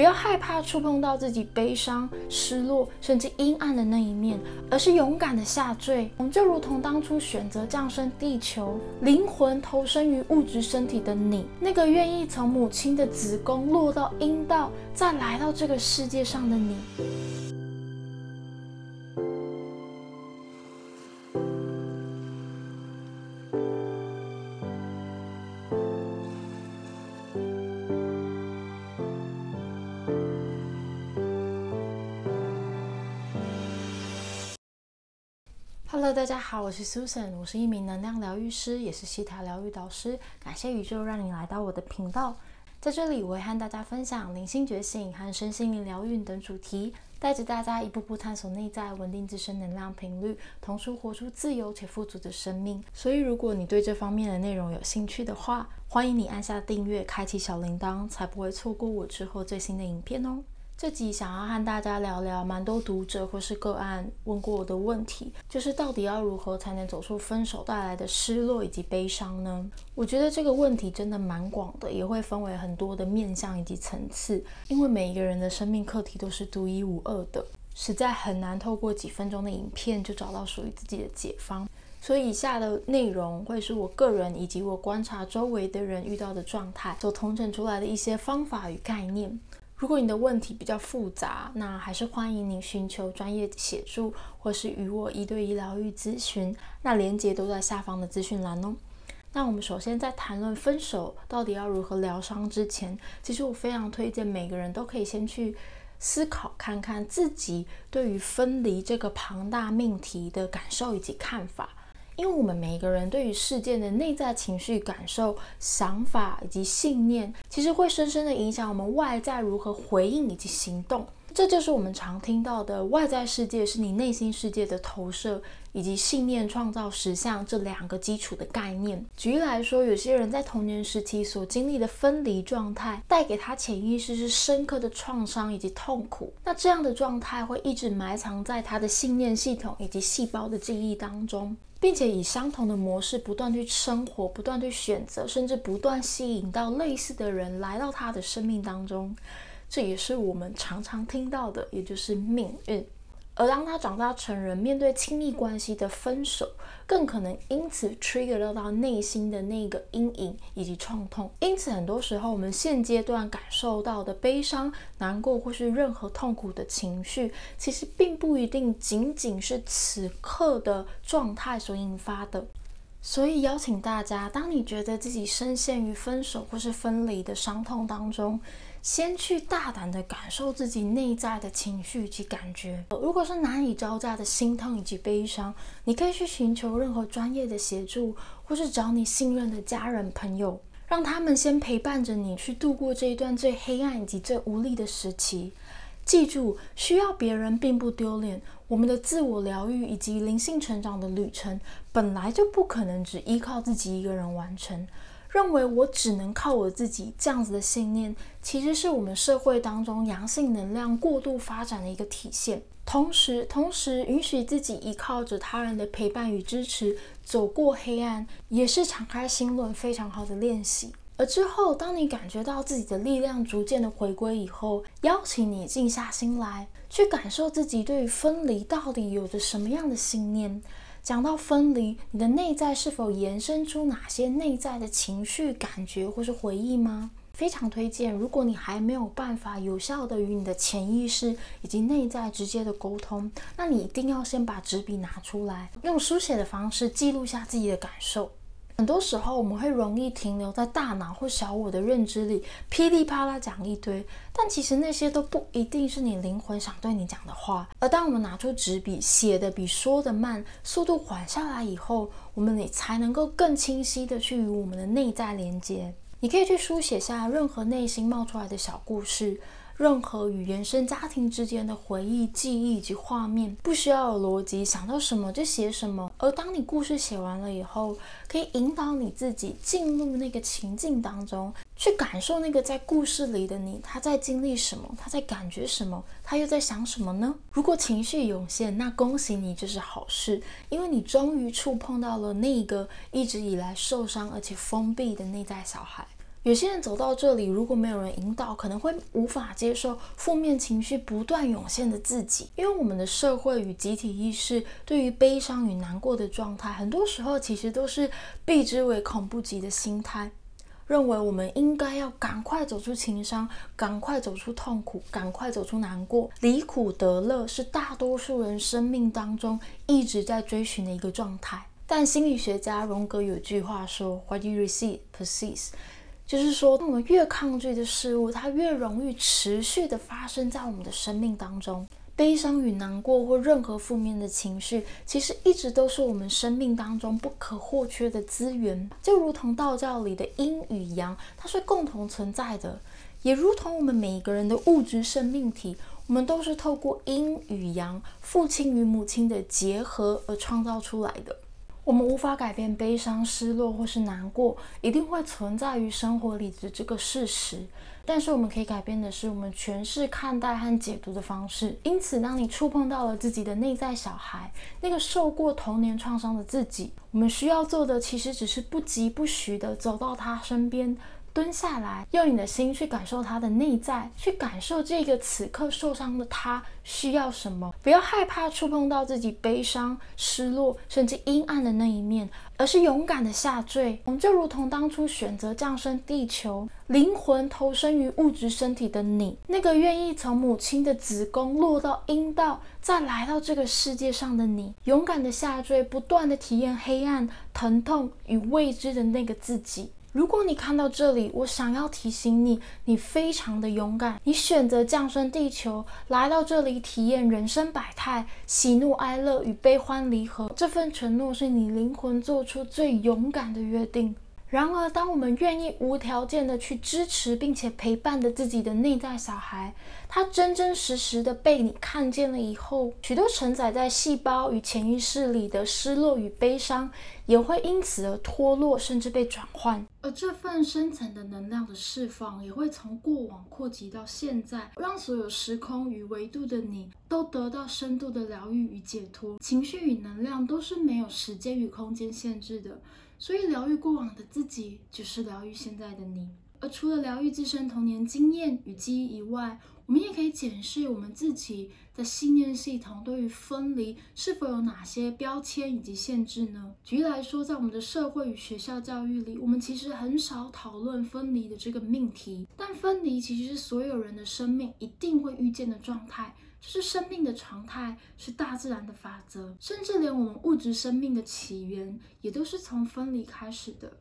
不要害怕触碰到自己悲伤、失落甚至阴暗的那一面，而是勇敢的下坠。我们就如同当初选择降生地球，灵魂投身于物质身体的你，那个愿意从母亲的子宫落到阴道，再来到这个世界上的你。Hello，大家好，我是 Susan，我是一名能量疗愈师，也是西塔疗愈导师。感谢宇宙让你来到我的频道，在这里我会和大家分享灵性觉醒和身心灵疗愈等主题，带着大家一步步探索内在，稳定自身能量频率，同时活出自由且富足的生命。所以，如果你对这方面的内容有兴趣的话，欢迎你按下订阅，开启小铃铛，才不会错过我之后最新的影片哦。这集想要和大家聊聊，蛮多读者或是个案问过我的问题，就是到底要如何才能走出分手带来的失落以及悲伤呢？我觉得这个问题真的蛮广的，也会分为很多的面向以及层次，因为每一个人的生命课题都是独一无二的，实在很难透过几分钟的影片就找到属于自己的解方。所以以下的内容会是我个人以及我观察周围的人遇到的状态所统整出来的一些方法与概念。如果你的问题比较复杂，那还是欢迎你寻求专业协助，或是与我一对一疗愈咨询。那连接都在下方的资讯栏哦。那我们首先在谈论分手到底要如何疗伤之前，其实我非常推荐每个人都可以先去思考看看自己对于分离这个庞大命题的感受以及看法。因为我们每一个人对于事件的内在情绪、感受、想法以及信念，其实会深深的影响我们外在如何回应以及行动。这就是我们常听到的外在世界是你内心世界的投射，以及信念创造实相这两个基础的概念。举例来说，有些人在童年时期所经历的分离状态，带给他潜意识是深刻的创伤以及痛苦。那这样的状态会一直埋藏在他的信念系统以及细胞的记忆当中。并且以相同的模式不断去生活，不断去选择，甚至不断吸引到类似的人来到他的生命当中，这也是我们常常听到的，也就是命运。而当他长大成人，面对亲密关系的分手，更可能因此 trigger 到内心的那个阴影以及创痛。因此，很多时候我们现阶段感受到的悲伤、难过或是任何痛苦的情绪，其实并不一定仅仅是此刻的状态所引发的。所以，邀请大家，当你觉得自己深陷于分手或是分离的伤痛当中，先去大胆的感受自己内在的情绪及感觉。如果是难以招架的心痛以及悲伤，你可以去寻求任何专业的协助，或是找你信任的家人朋友，让他们先陪伴着你去度过这一段最黑暗以及最无力的时期。记住，需要别人并不丢脸。我们的自我疗愈以及灵性成长的旅程，本来就不可能只依靠自己一个人完成。认为我只能靠我自己这样子的信念，其实是我们社会当中阳性能量过度发展的一个体现。同时，同时允许自己依靠着他人的陪伴与支持走过黑暗，也是敞开心轮非常好的练习。而之后，当你感觉到自己的力量逐渐的回归以后，邀请你静下心来，去感受自己对于分离到底有着什么样的信念。讲到分离，你的内在是否延伸出哪些内在的情绪、感觉或是回忆吗？非常推荐，如果你还没有办法有效的与你的潜意识以及内在直接的沟通，那你一定要先把纸笔拿出来，用书写的方式记录下自己的感受。很多时候，我们会容易停留在大脑或小我的认知里，噼里啪啦讲一堆，但其实那些都不一定是你灵魂想对你讲的话。而当我们拿出纸笔，写的比说的慢，速度缓下来以后，我们也才能够更清晰的去与我们的内在连接。你可以去书写下任何内心冒出来的小故事。任何与原生家庭之间的回忆、记忆以及画面，不需要有逻辑，想到什么就写什么。而当你故事写完了以后，可以引导你自己进入那个情境当中，去感受那个在故事里的你，他在经历什么，他在感觉什么，他又在想什么呢？如果情绪涌现，那恭喜你，这是好事，因为你终于触碰到了那个一直以来受伤而且封闭的内在小孩。有些人走到这里，如果没有人引导，可能会无法接受负面情绪不断涌现的自己。因为我们的社会与集体意识对于悲伤与难过的状态，很多时候其实都是避之唯恐不及的心态，认为我们应该要赶快走出情伤，赶快走出痛苦，赶快走出难过，离苦得乐是大多数人生命当中一直在追寻的一个状态。但心理学家荣格有句话说：“What you receive persists。”就是说，我们越抗拒的事物，它越容易持续的发生在我们的生命当中。悲伤与难过或任何负面的情绪，其实一直都是我们生命当中不可或缺的资源。就如同道教里的阴与阳，它是共同存在的；也如同我们每一个人的物质生命体，我们都是透过阴与阳、父亲与母亲的结合而创造出来的。我们无法改变悲伤、失落或是难过，一定会存在于生活里的这个事实。但是我们可以改变的是我们诠释、看待和解读的方式。因此，当你触碰到了自己的内在小孩，那个受过童年创伤的自己，我们需要做的其实只是不疾不徐地走到他身边。蹲下来，用你的心去感受他的内在，去感受这个此刻受伤的他需要什么。不要害怕触碰到自己悲伤、失落，甚至阴暗的那一面，而是勇敢的下坠。我们就如同当初选择降生地球，灵魂投身于物质身体的你，那个愿意从母亲的子宫落到阴道，再来到这个世界上的你，勇敢的下坠，不断的体验黑暗、疼痛与未知的那个自己。如果你看到这里，我想要提醒你，你非常的勇敢。你选择降生地球，来到这里体验人生百态、喜怒哀乐与悲欢离合。这份承诺是你灵魂做出最勇敢的约定。然而，当我们愿意无条件的去支持并且陪伴着自己的内在小孩，他真真实实的被你看见了以后，许多承载在细胞与潜意识里的失落与悲伤，也会因此而脱落，甚至被转换。而这份深层的能量的释放，也会从过往扩及到现在，让所有时空与维度的你都得到深度的疗愈与解脱。情绪与能量都是没有时间与空间限制的。所以，疗愈过往的自己，就是疗愈现在的你。而除了疗愈自身童年经验与记忆以外，我们也可以检视我们自己的信念系统对于分离是否有哪些标签以及限制呢？举例来说，在我们的社会与学校教育里，我们其实很少讨论分离的这个命题。但分离其实是所有人的生命一定会遇见的状态。这是生命的常态，是大自然的法则，甚至连我们物质生命的起源，也都是从分离开始的。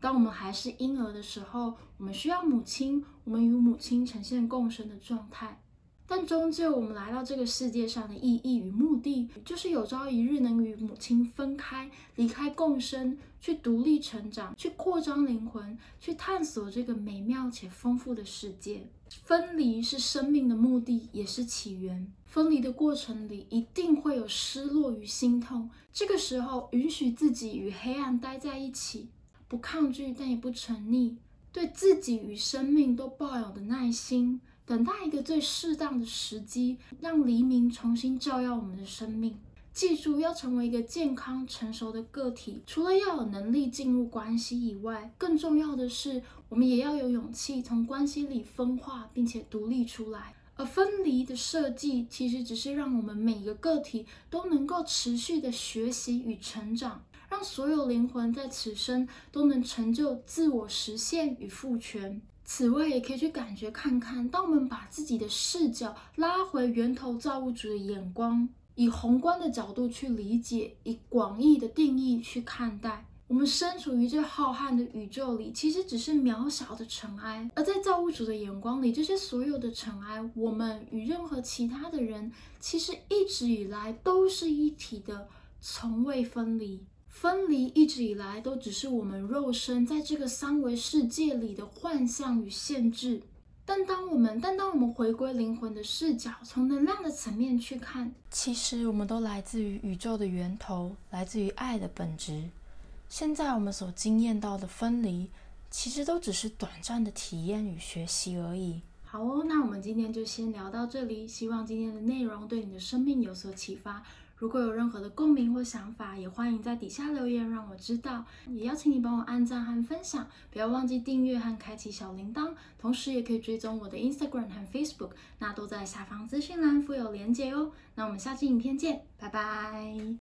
当我们还是婴儿的时候，我们需要母亲，我们与母亲呈现共生的状态。但终究，我们来到这个世界上的意义与目的，就是有朝一日能与母亲分开，离开共生，去独立成长，去扩张灵魂，去探索这个美妙且丰富的世界。分离是生命的目的，也是起源。分离的过程里，一定会有失落与心痛。这个时候，允许自己与黑暗待在一起，不抗拒，但也不沉溺，对自己与生命都抱有的耐心。等待一个最适当的时机，让黎明重新照耀我们的生命。记住，要成为一个健康成熟的个体，除了要有能力进入关系以外，更重要的是，我们也要有勇气从关系里分化，并且独立出来。而分离的设计，其实只是让我们每个个体都能够持续的学习与成长，让所有灵魂在此生都能成就自我实现与赋权。此外，也可以去感觉看看，当我们把自己的视角拉回源头造物主的眼光，以宏观的角度去理解，以广义的定义去看待，我们身处于这浩瀚的宇宙里，其实只是渺小的尘埃。而在造物主的眼光里，这些所有的尘埃，我们与任何其他的人，其实一直以来都是一体的，从未分离。分离一直以来都只是我们肉身在这个三维世界里的幻象与限制。但当我们，但当我们回归灵魂的视角，从能量的层面去看，其实我们都来自于宇宙的源头，来自于爱的本质。现在我们所经验到的分离，其实都只是短暂的体验与学习而已。好哦，那我们今天就先聊到这里。希望今天的内容对你的生命有所启发。如果有任何的共鸣或想法，也欢迎在底下留言让我知道。也邀请你帮我按赞和分享，不要忘记订阅和开启小铃铛。同时也可以追踪我的 Instagram 和 Facebook，那都在下方资讯栏附有连结哦。那我们下期影片见，拜拜。